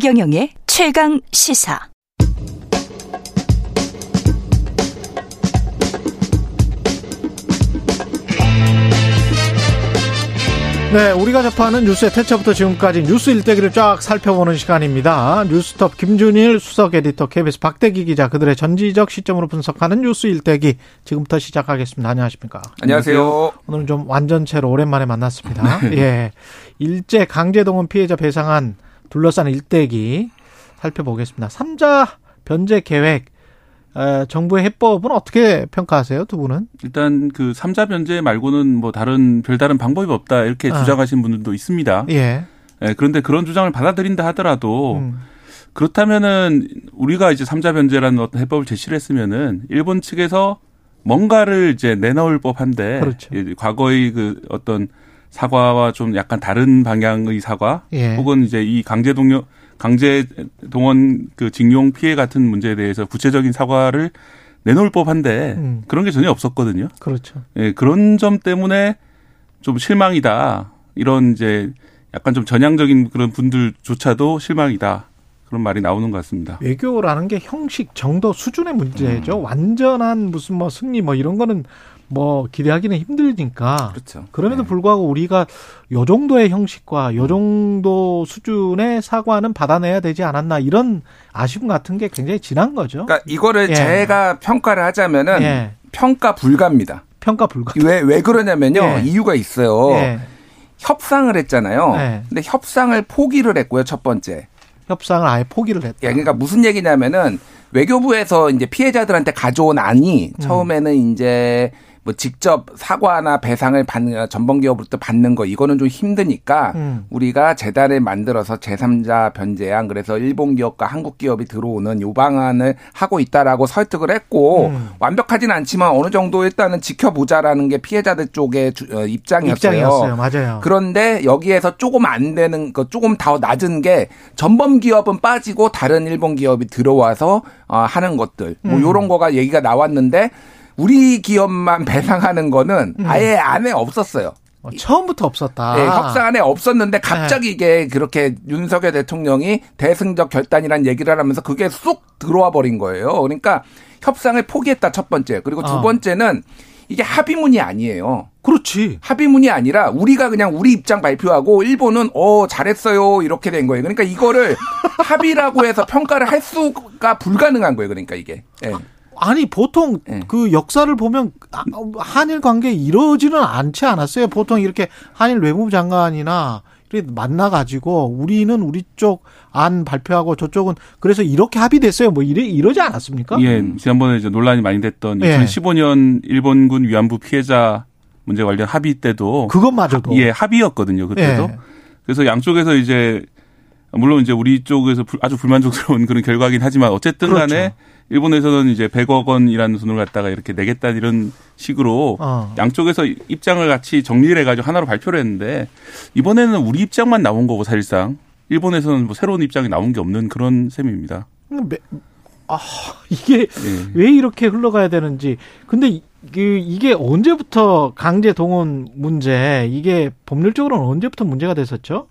최경영의 최강 시사. 네, 우리가 접하는 뉴스의 태초부터 지금까지 뉴스 일대기를 쫙 살펴보는 시간입니다. 뉴스톱 김준일 수석 에디터 KBS 박대기 기자 그들의 전지적 시점으로 분석하는 뉴스 일대기 지금부터 시작하겠습니다. 안녕하십니까? 안녕하세요. 오늘은 좀 완전체로 오랜만에 만났습니다. 네. 예. 일제 강제동원 피해자 배상안 둘러싼 일대기 살펴보겠습니다. 삼자 변제 계획 에, 정부의 해법은 어떻게 평가하세요, 두 분은? 일단 그 삼자 변제 말고는 뭐 다른 별다른 방법이 없다 이렇게 아. 주장하시는 분들도 있습니다. 예. 예. 그런데 그런 주장을 받아들인다 하더라도 음. 그렇다면은 우리가 이제 삼자 변제라는 어떤 해법을 제시를 했으면은 일본 측에서 뭔가를 이제 내놓을 법한데 그렇죠. 과거의 그 어떤 사과와 좀 약간 다른 방향의 사과 예. 혹은 이제 이 강제 동력 강제 동원 그 징용 피해 같은 문제에 대해서 구체적인 사과를 내놓을 법한데 음. 그런 게 전혀 없었거든요. 그렇죠. 예, 그런 점 때문에 좀 실망이다. 이런 이제 약간 좀 전향적인 그런 분들조차도 실망이다. 그런 말이 나오는 것 같습니다. 외교라는 게 형식, 정도, 수준의 문제죠. 음. 완전한 무슨 뭐 승리 뭐 이런 거는 뭐 기대하기는 힘들니까. 그렇죠. 그럼에도 네. 불구하고 우리가 요 정도의 형식과 요 정도 수준의 사과는 받아내야 되지 않았나 이런 아쉬움 같은 게 굉장히 진한 거죠. 그러니까 이거를 예. 제가 평가를 하자면은 예. 평가 불가입니다. 평가 불가. 왜, 왜 그러냐면요. 예. 이유가 있어요. 예. 협상을 했잖아요. 예. 근데 협상을 포기를 했고요. 첫 번째. 협상을 아예 포기를 했다. 예, 그러니까 무슨 얘기냐면은 외교부에서 이제 피해자들한테 가져온 안이 음. 처음에는 이제 뭐 직접 사과나 배상을 받는 전범 기업으로부터 받는 거 이거는 좀 힘드니까 음. 우리가 재단을 만들어서 제3자 변제안 그래서 일본 기업과 한국 기업이 들어오는 요 방안을 하고 있다라고 설득을 했고 음. 완벽하진 않지만 어느 정도 일단은 지켜보자라는 게 피해자들 쪽의 어, 입장이었어요. 입장이었어요. 맞아요. 그런데 여기에서 조금 안 되는 거 조금 더 낮은 게 전범 기업은 빠지고 다른 일본 기업이 들어와서 어, 하는 것들 뭐 음. 요런 거가 얘기가 나왔는데 우리 기업만 배상하는 거는 음. 아예 안에 없었어요. 어, 처음부터 없었다. 네, 협상 안에 없었는데 갑자기 네. 이게 그렇게 윤석열 대통령이 대승적 결단이란 얘기를 하면서 그게 쑥 들어와 버린 거예요. 그러니까 협상을 포기했다 첫 번째. 그리고 두 어. 번째는 이게 합의문이 아니에요. 그렇지. 합의문이 아니라 우리가 그냥 우리 입장 발표하고 일본은 어 잘했어요 이렇게 된 거예요. 그러니까 이거를 합의라고 해서 평가를 할 수가 불가능한 거예요. 그러니까 이게. 네. 아니 보통 네. 그 역사를 보면 한일 관계 이러지는 않지 않았어요. 보통 이렇게 한일 외무부 장관이나 이렇게 만나 가지고 우리는 우리 쪽 안 발표하고 저쪽은 그래서 이렇게 합의됐어요. 뭐 이래 이러지 않았습니까? 예, 지난번에 이제 논란이 많이 됐던 예. 2015년 일본군 위안부 피해자 문제 관련 합의 때도 그것마저도 예 합의였거든요. 그때도 예. 그래서 양쪽에서 이제 물론 이제 우리 쪽에서 아주 불만족스러운 그런 결과긴 하지만 어쨌든 간에 그렇죠. 일본에서는 이제 100억 원이라는 돈을 갖다가 이렇게 내겠다 이런 식으로 어. 양쪽에서 입장을 같이 정리를 해가지고 하나로 발표를 했는데 이번에는 우리 입장만 나온 거고 사실상 일본에서는 뭐 새로운 입장이 나온 게 없는 그런 셈입니다. 아 이게 네. 왜 이렇게 흘러가야 되는지 근데 그 이게 언제부터 강제 동원 문제 이게 법률적으로는 언제부터 문제가 됐었죠?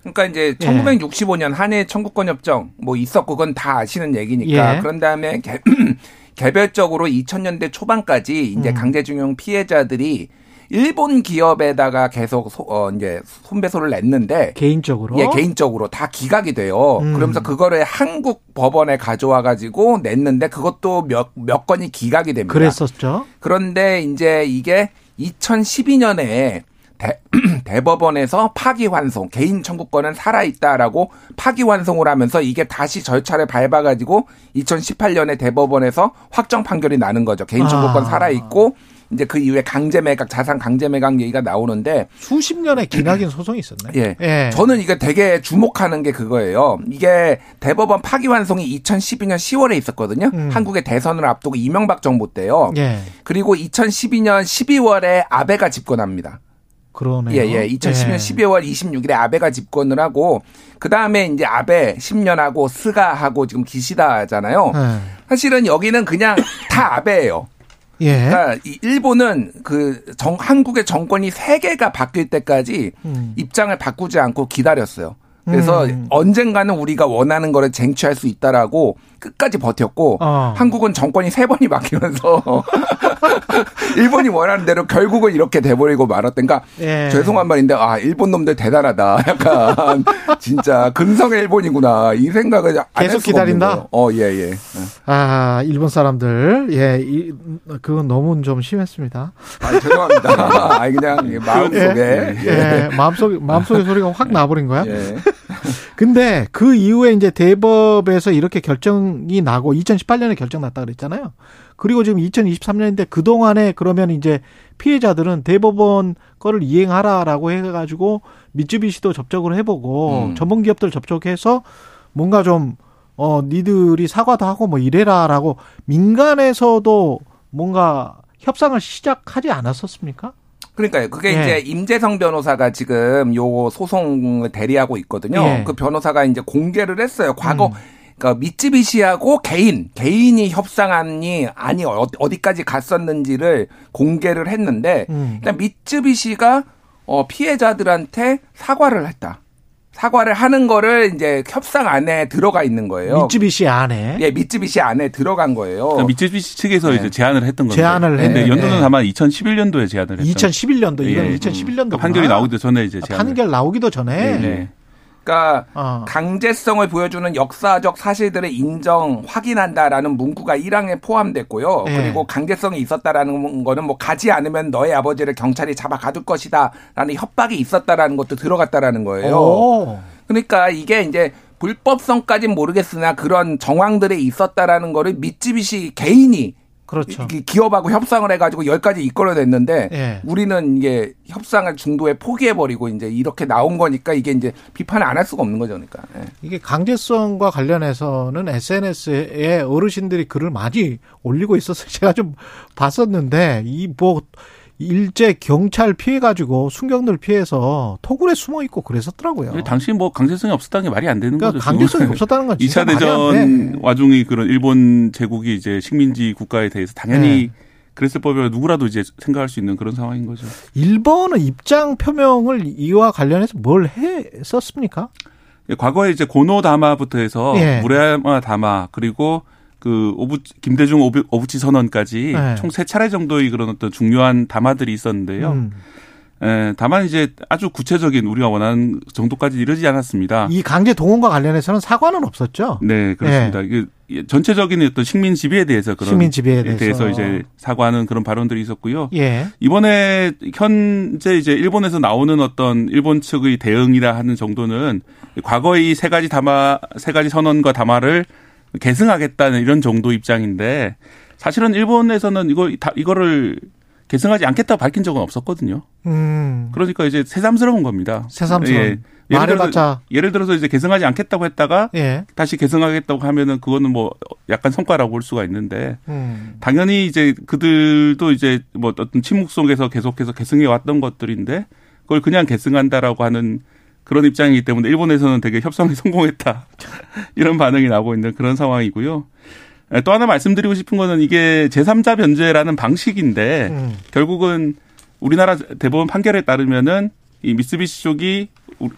그러니까 이제 1965년 한일 청구권 협정 뭐 있었고 그건 다 아시는 얘기니까 예. 그런 다음에 개, 개별적으로 2000년대 초반까지 이제 음. 강제징용 피해자들이 일본 기업에다가 계속 소, 어 이제 손배소를 냈는데 개인적으로 예 개인적으로 다 기각이 돼요. 음. 그러면서 그거를 한국 법원에 가져와 가지고 냈는데 그것도 몇 몇 건이 기각이 됩니다. 그랬었죠. 그런데 이제 이게 2012년에 대, 대법원에서 파기환송 개인 청구권은 살아있다라고 파기환송을 하면서 이게 다시 절차를 밟아가지고 2018년에 대법원에서 확정 판결이 나는 거죠. 개인 청구권 아. 살아있고 이제 그 이후에 강제 매각, 자산 강제 매각 얘기가 나오는데 수십 년의 기나긴 소송이 있었네. 예. 예. 저는 이게 되게 주목하는 게 그거예요. 이게 대법원 파기환송이 2012년 10월에 있었거든요. 음. 한국의 대선을 앞두고 이명박 정부 때요. 예. 그리고 2012년 12월에 아베가 집권합니다. 그러네요. 예, 예. 2010년 예. 12월 26일에 아베가 집권을 하고 그 다음에 이제 아베 10년하고 스가하고 지금 기시다잖아요. 예. 사실은 여기는 그냥 다 아베예요. 예. 그러니까 일본은 그 정, 한국의 정권이 세 개가 바뀔 때까지 음. 입장을 바꾸지 않고 기다렸어요. 그래서 음. 언젠가는 우리가 원하는 거를 쟁취할 수 있다라고 끝까지 버텼고 어. 한국은 정권이 세 번이 바뀌면서 일본이 원하는 대로 결국은 이렇게 돼버리고 말았던가 그러니까 예. 죄송한 말인데 아 일본 놈들 대단하다 약간 진짜 근성의 일본이구나 이 생각을 계속 기다린다. 어예예. 예. 아 일본 사람들 예 이, 그건 너무 좀 심했습니다. 아 죄송합니다. 아 그냥 마음속에 예. 예. 예. 마음속 마음속의 소리가 확 나버린 거야. 예. 근데 그 이후에 이제 대법에서 이렇게 결정이 나고 2018년에 결정 났다 그랬잖아요. 그리고 지금 2023년인데 그동안에 그러면 이제 피해자들은 대법원 거를 이행하라라고 해가지고 미쯔비시도 접촉을 해보고 음. 전문 기업들 접촉해서 뭔가 좀, 어, 니들이 사과도 하고 뭐 이래라라고 민간에서도 뭔가 협상을 시작하지 않았었습니까? 그러니까요. 그게 예. 이제 임재성 변호사가 지금 요 소송을 대리하고 있거든요. 예. 그 변호사가 이제 공개를 했어요. 과거 음. 그러니까 미쯔비시하고 개인 개인이 협상안이 아니 어디까지 갔었는지를 공개를 했는데 음. 일단 미쯔비시가 어 피해자들한테 사과를 했다. 사과를 하는 거를 이제 협상 안에 들어가 있는 거예요. 미쯔비시 안에. 예, 미쯔비시 안에 들어간 거예요. 그러니까 미쯔비시 측에서 네. 이제 제안을 했던 거죠. 제안을 했는데 연도는 네. 아마 2011년도에 제안을 했죠. 2011년도 이건 예. 2011년도 판결이 나오기도 전에 이제 제안. 판결 나오기도 전에. 네. 그러니까 어. 강제성을 보여주는 역사적 사실들을 인정 확인한다라는 문구가 1항에 포함됐고요. 네. 그리고 강제성이 있었다라는 거는 뭐 가지 않으면 너의 아버지를 경찰이 잡아 가둘 것이다라는 협박이 있었다라는 것도 들어갔다라는 거예요. 오. 그러니까 이게 이제 불법성까지는 모르겠으나 그런 정황들이 있었다라는 거를 미쯔비시 개인이 그렇죠. 기업하고 협상을 해가지고 여기까지 이끌어냈는데 예. 우리는 이게 협상을 중도에 포기해버리고 이제 이렇게 나온 거니까 이게 이제 비판을 안 할 수가 없는 거죠, 그러니까. 예. 이게 강제성과 관련해서는 SNS에 어르신들이 글을 많이 올리고 있어서 제가 좀 봤었는데 이 뭐 일제 경찰 피해가지고 순경들 피해서 토굴에 숨어 있고 그랬었더라고요. 당시 뭐 강제성이 없었다는 게 말이 안 되는 그러니까 거죠. 강제성이 없었다는 건 2차 대전 와중에 그런 일본 제국이 이제 식민지 국가에 대해서 당연히 네. 그랬을 법이라 누구라도 이제 생각할 수 있는 그런 상황인 거죠. 일본은 입장 표명을 이와 관련해서 뭘 했었습니까? 과거에 이제 고노 다마부터 해서 예. 무레야마 다마 그리고 그 오부 김대중 오부, 오부치 선언까지 네. 총세 차례 정도의 그런 어떤 중요한 담화들이 있었는데요. 음. 에, 예, 다만 이제 아주 구체적인 우리가 원하는 정도까지 이르지 않았습니다. 이 강제 동원과 관련해서는 사과는 없었죠. 네, 그렇습니다. 네. 이게 전체적인 어떤 식민 지배에 대해서 그런 식민 지배에 대해서. 대해서, 이제 사과하는 그런 발언들이 있었고요. 예. 이번에 현재 이제 일본에서 나오는 어떤 일본 측의 대응이라 하는 정도는 과거의 세 가지 담화 세 가지 선언과 담화를 계승하겠다는 이런 정도 입장인데 사실은 일본에서는 이거 다 이거를 계승하지 않겠다고 밝힌 적은 없었거든요. 음. 그러니까 이제 새삼스러운 겁니다. 새삼스러운. 예. 예를 들어서 예를 들어서 이제 계승하지 않겠다고 했다가 예. 다시 계승하겠다고 하면은 그거는 뭐 약간 성과라고 볼 수가 있는데 음. 당연히 이제 그들도 이제 뭐 어떤 침묵 속에서 계속해서 계승해 왔던 것들인데 그걸 그냥 계승한다라고 하는 그런 입장이기 때문에 일본에서는 되게 협상에 성공했다. 이런 반응이 나오고 있는 그런 상황이고요. 또 하나 말씀드리고 싶은 거는 이게 제3자 변제라는 방식인데 음. 결국은 우리나라 대법원 판결에 따르면은 이 미쓰비시 쪽이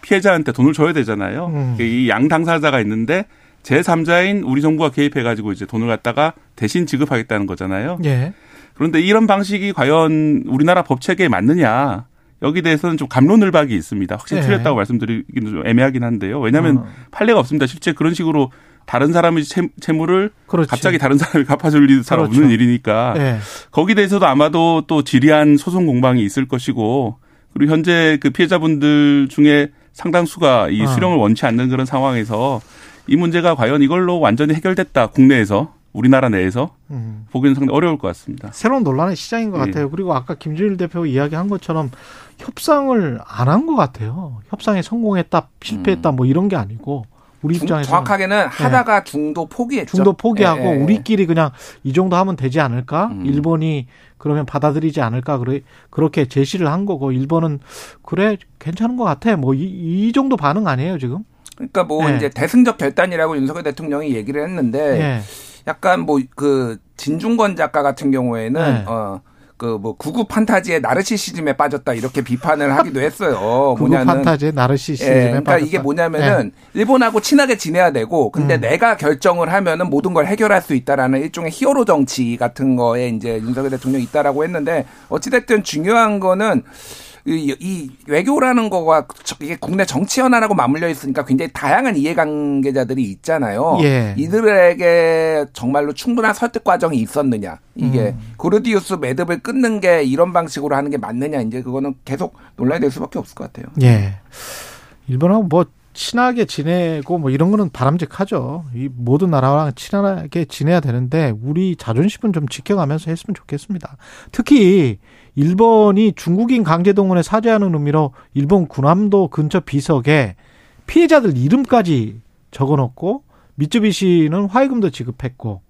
피해자한테 돈을 줘야 되잖아요. 음. 이양 당사자가 있는데 제3자인 우리 정부가 개입해 가지고 이제 돈을 갖다가 대신 지급하겠다는 거잖아요. 예. 그런데 이런 방식이 과연 우리나라 법 체계에 맞느냐? 여기 대해서는 좀 감론을박이 있습니다. 확실히 네. 틀렸다고 말씀드리기는 좀 애매하긴 한데요. 왜냐하면 어. 판례가 없습니다. 실제 그런 식으로 다른 사람의 채, 무를 그렇지. 갑자기 다른 사람이 갚아줄 일은 잘 그렇죠. 없는 일이니까 네. 거기 대해서도 아마도 또 지리한 소송 공방이 있을 것이고 그리고 현재 그 피해자분들 중에 상당수가 이 어. 수령을 원치 않는 그런 상황에서 이 문제가 과연 이걸로 완전히 해결됐다 국내에서 우리나라 내에서 음. 보기는 상당히 어려울 것 같습니다. 새로운 논란의 시장인 것 예. 같아요. 그리고 아까 김준일 대표 이야기한 것처럼 협상을 안 한 것 같아요. 협상에 성공했다, 실패했다, 음. 뭐 이런 게 아니고 우리 입장에서 정확하게는 네. 하다가 중도 포기했죠. 중도 포기하고 네. 우리끼리 그냥 이 정도 하면 되지 않을까? 음. 일본이 그러면 받아들이지 않을까? 그래 그렇게 제시를 한 거고 일본은 그래 괜찮은 것 같아. 뭐이 이 정도 반응 아니에요 지금? 그러니까 뭐 네. 이제 대승적 결단이라고 윤석열 대통령이 얘기를 했는데. 네. 약간 뭐 그 진중권 작가 같은 경우에는 네. 어 그뭐 구구 판타지의 나르시시즘에 빠졌다 이렇게 비판을 하기도 했어요. 구구 판타지의 나르시시즘에 예, 그러니까 빠졌다. 이게 뭐냐면은 예. 일본하고 친하게 지내야 되고 근데 음. 내가 결정을 하면은 모든 걸 해결할 수 있다라는 일종의 히어로 정치 같은 거에 이제 윤석열 대통령이 있다라고 했는데 어찌됐든 중요한 거는 이, 이 외교라는 거가 이게 국내 정치 현안하고 맞물려 있으니까 굉장히 다양한 이해관계자들이 있잖아요. 예. 이들에게 정말로 충분한 설득 과정이 있었느냐. 이게 음. 고르디우스 매듭을 끊는 게 이런 방식으로 하는 게 맞느냐. 이제 그거는 계속 논란이 될 수밖에 없을 것 같아요. 예. 일본하고 뭐 친하게 지내고 뭐 이런 거는 바람직하죠. 이 모든 나라랑 친하게 지내야 되는데 우리 자존심은 좀 지켜가면서 했으면 좋겠습니다. 특히 일본이 중국인 강제동원에 사죄하는 의미로 일본 군함도 근처 비석에 피해자들 이름까지 적어놓고 미쯔비시는 화해금도 지급했고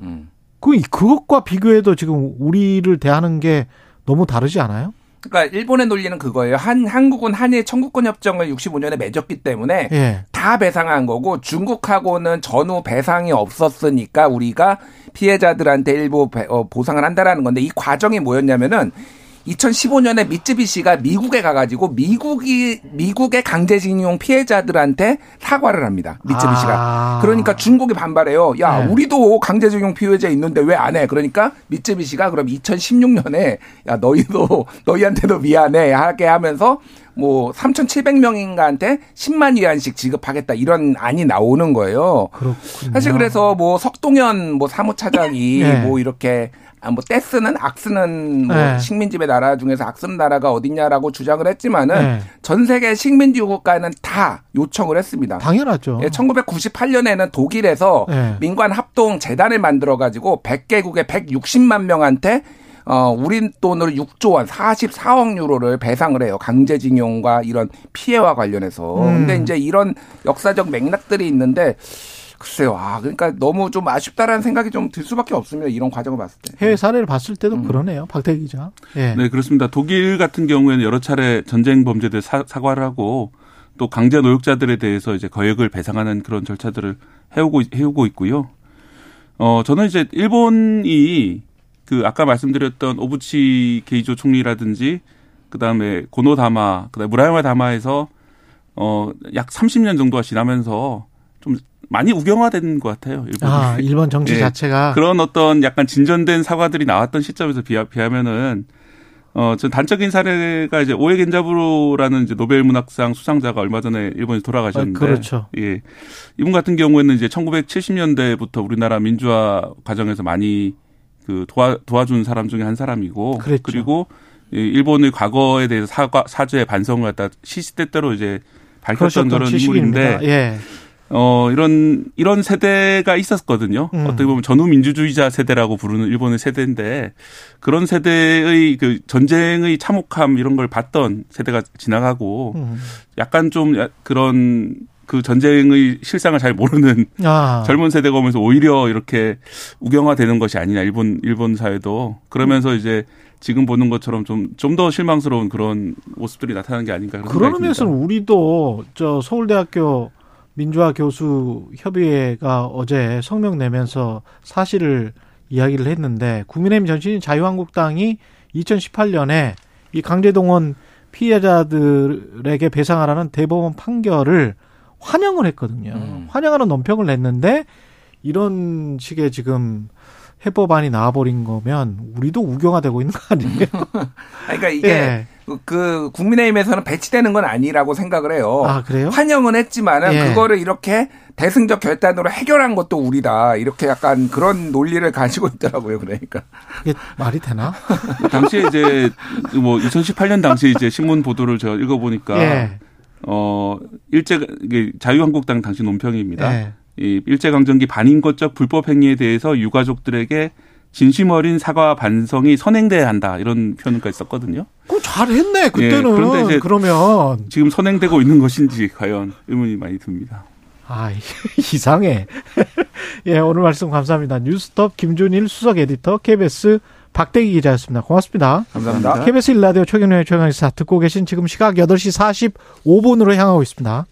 음. 그 그것과 비교해도 지금 우리를 대하는 게 너무 다르지 않아요? 그러니까 일본의 논리는 그거예요. 한 한국은 한일 청구권 협정을 65년에 맺었기 때문에 예. 다 배상한 거고 중국하고는 전후 배상이 없었으니까 우리가 피해자들한테 일부 어, 보상을 한다라는 건데 이 과정이 뭐였냐면은 2015년에 미쯔비시가 미국에 가가지고 미국이 미국의 강제징용 피해자들한테 사과를 합니다. 미쯔비시가. 아. 그러니까 중국이 반발해요. 야, 네. 우리도 강제징용 피해자 있는데 왜 안 해? 그러니까 미쯔비시가 그럼 2016년에 야 너희도 너희한테도 미안해 하게 하면서 뭐 3,700명인가한테 10만 위안씩 지급하겠다 이런 안이 나오는 거예요. 그렇군요. 사실 그래서 뭐 석동현 뭐 사무차장이 네. 뭐 이렇게 아, 뭐 떼쓰는 악쓰는 뭐 네. 식민지배 나라 중에서 악쓰는 나라가 어딨냐라고 주장을 했지만은 네. 전 세계 식민지 국가는 다 요청을 했습니다. 당연하죠. 예, 1998년에는 독일에서 네. 민관 합동 재단을 만들어 가지고 100개국의 160만 명한테 어, 우린 돈으로 6조 원, 44억 유로를 배상을 해요. 강제징용과 이런 피해와 관련해서. 음. 근데 이제 이런 역사적 맥락들이 있는데 글쎄요. 아, 그러니까 너무 좀 아쉽다라는 생각이 좀 들 수밖에 없습니다. 이런 과정을 봤을 때. 해외 사례를 봤을 때도 음. 그러네요. 박태기 기자. 예. 네, 그렇습니다. 독일 같은 경우에는 여러 차례 전쟁 범죄들 사, 사과를 하고 또 강제 노역자들에 대해서 이제 거액을 배상하는 그런 절차들을 해오고 해오고 있고요. 어, 저는 이제 일본이 그 아까 말씀드렸던 오부치 게이조 총리라든지 그다음에 고노다마, 그다음에 무라야마 다마에서 어약 30년 정도가 지나면서 좀 많이 우경화된 것 같아요. 일본. 아, 일본 정치 네. 자체가 그런 어떤 약간 진전된 사과들이 나왔던 시점에서 비하, 비하면은 어, 전 단적인 사례가 이제 오에 겐자부로라는 이제 노벨 문학상 수상자가 얼마 전에 일본에 돌아가셨는데. 아, 그렇죠. 예. 이분 같은 경우에는 이제 1970년대부터 우리나라 민주화 과정에서 많이 그 도와, 도와준 사람 중에 한 사람이고. 그랬죠. 그리고 일본의 과거에 대해서 사과, 사죄 반성을 갖다 시시때때로 이제 밝혔던 그런 인물인데. 예. 어, 이런, 이런 세대가 있었거든요. 음. 어떻게 보면 전후 민주주의자 세대라고 부르는 일본의 세대인데 그런 세대의 그 전쟁의 참혹함 이런 걸 봤던 세대가 지나가고 음. 약간 좀 그런 그 전쟁의 실상을 잘 모르는 아. 젊은 세대가 오면서 오히려 이렇게 우경화되는 것이 아니냐 일본 일본 사회도 그러면서 이제 지금 보는 것처럼 좀 좀 더 실망스러운 그런 모습들이 나타나는 게 아닌가 그런 의미에서는 우리도 저 서울대학교 민주화 교수 협의회가 어제 성명 내면서 사실을 이야기를 했는데 국민의힘 전신인 자유한국당이 2018년에 이 강제동원 피해자들에게 배상하라는 대법원 판결을 환영을 했거든요. 음. 환영하는 논평을 냈는데 이런 식의 지금 해법안이 나와버린 거면 우리도 우경화되고 있는 거 아니에요? 그러니까 이게 예. 그 국민의힘에서는 배치되는 건 아니라고 생각을 해요. 아, 그래요? 환영은 했지만은 예. 그거를 이렇게 대승적 결단으로 해결한 것도 우리다. 이렇게 약간 그런 논리를 가지고 있더라고요. 그러니까. 이게 말이 되나? 당시에 이제 뭐 2018년 당시 이제 신문 보도를 제가 읽어보니까 예. 어 일제 자유한국당 당시 논평입니다. 예. 이 일제 강점기 반인권적 불법 행위에 대해서 유가족들에게 진심 어린 사과 반성이 선행돼야 한다 이런 표현까지 썼거든요. 그 잘했네 그때는. 예, 그런데 이제 그러면 지금 선행되고 있는 것인지 과연 의문이 많이 듭니다. 아 이상해. 예 오늘 말씀 감사합니다. 뉴스톱 김준일 수석 에디터 KBS 박대기 기자였습니다. 고맙습니다. 감사합니다. KBS 일라디오 최경련의 최강의사 듣고 계신 지금 시각 8시 45분으로 향하고 있습니다.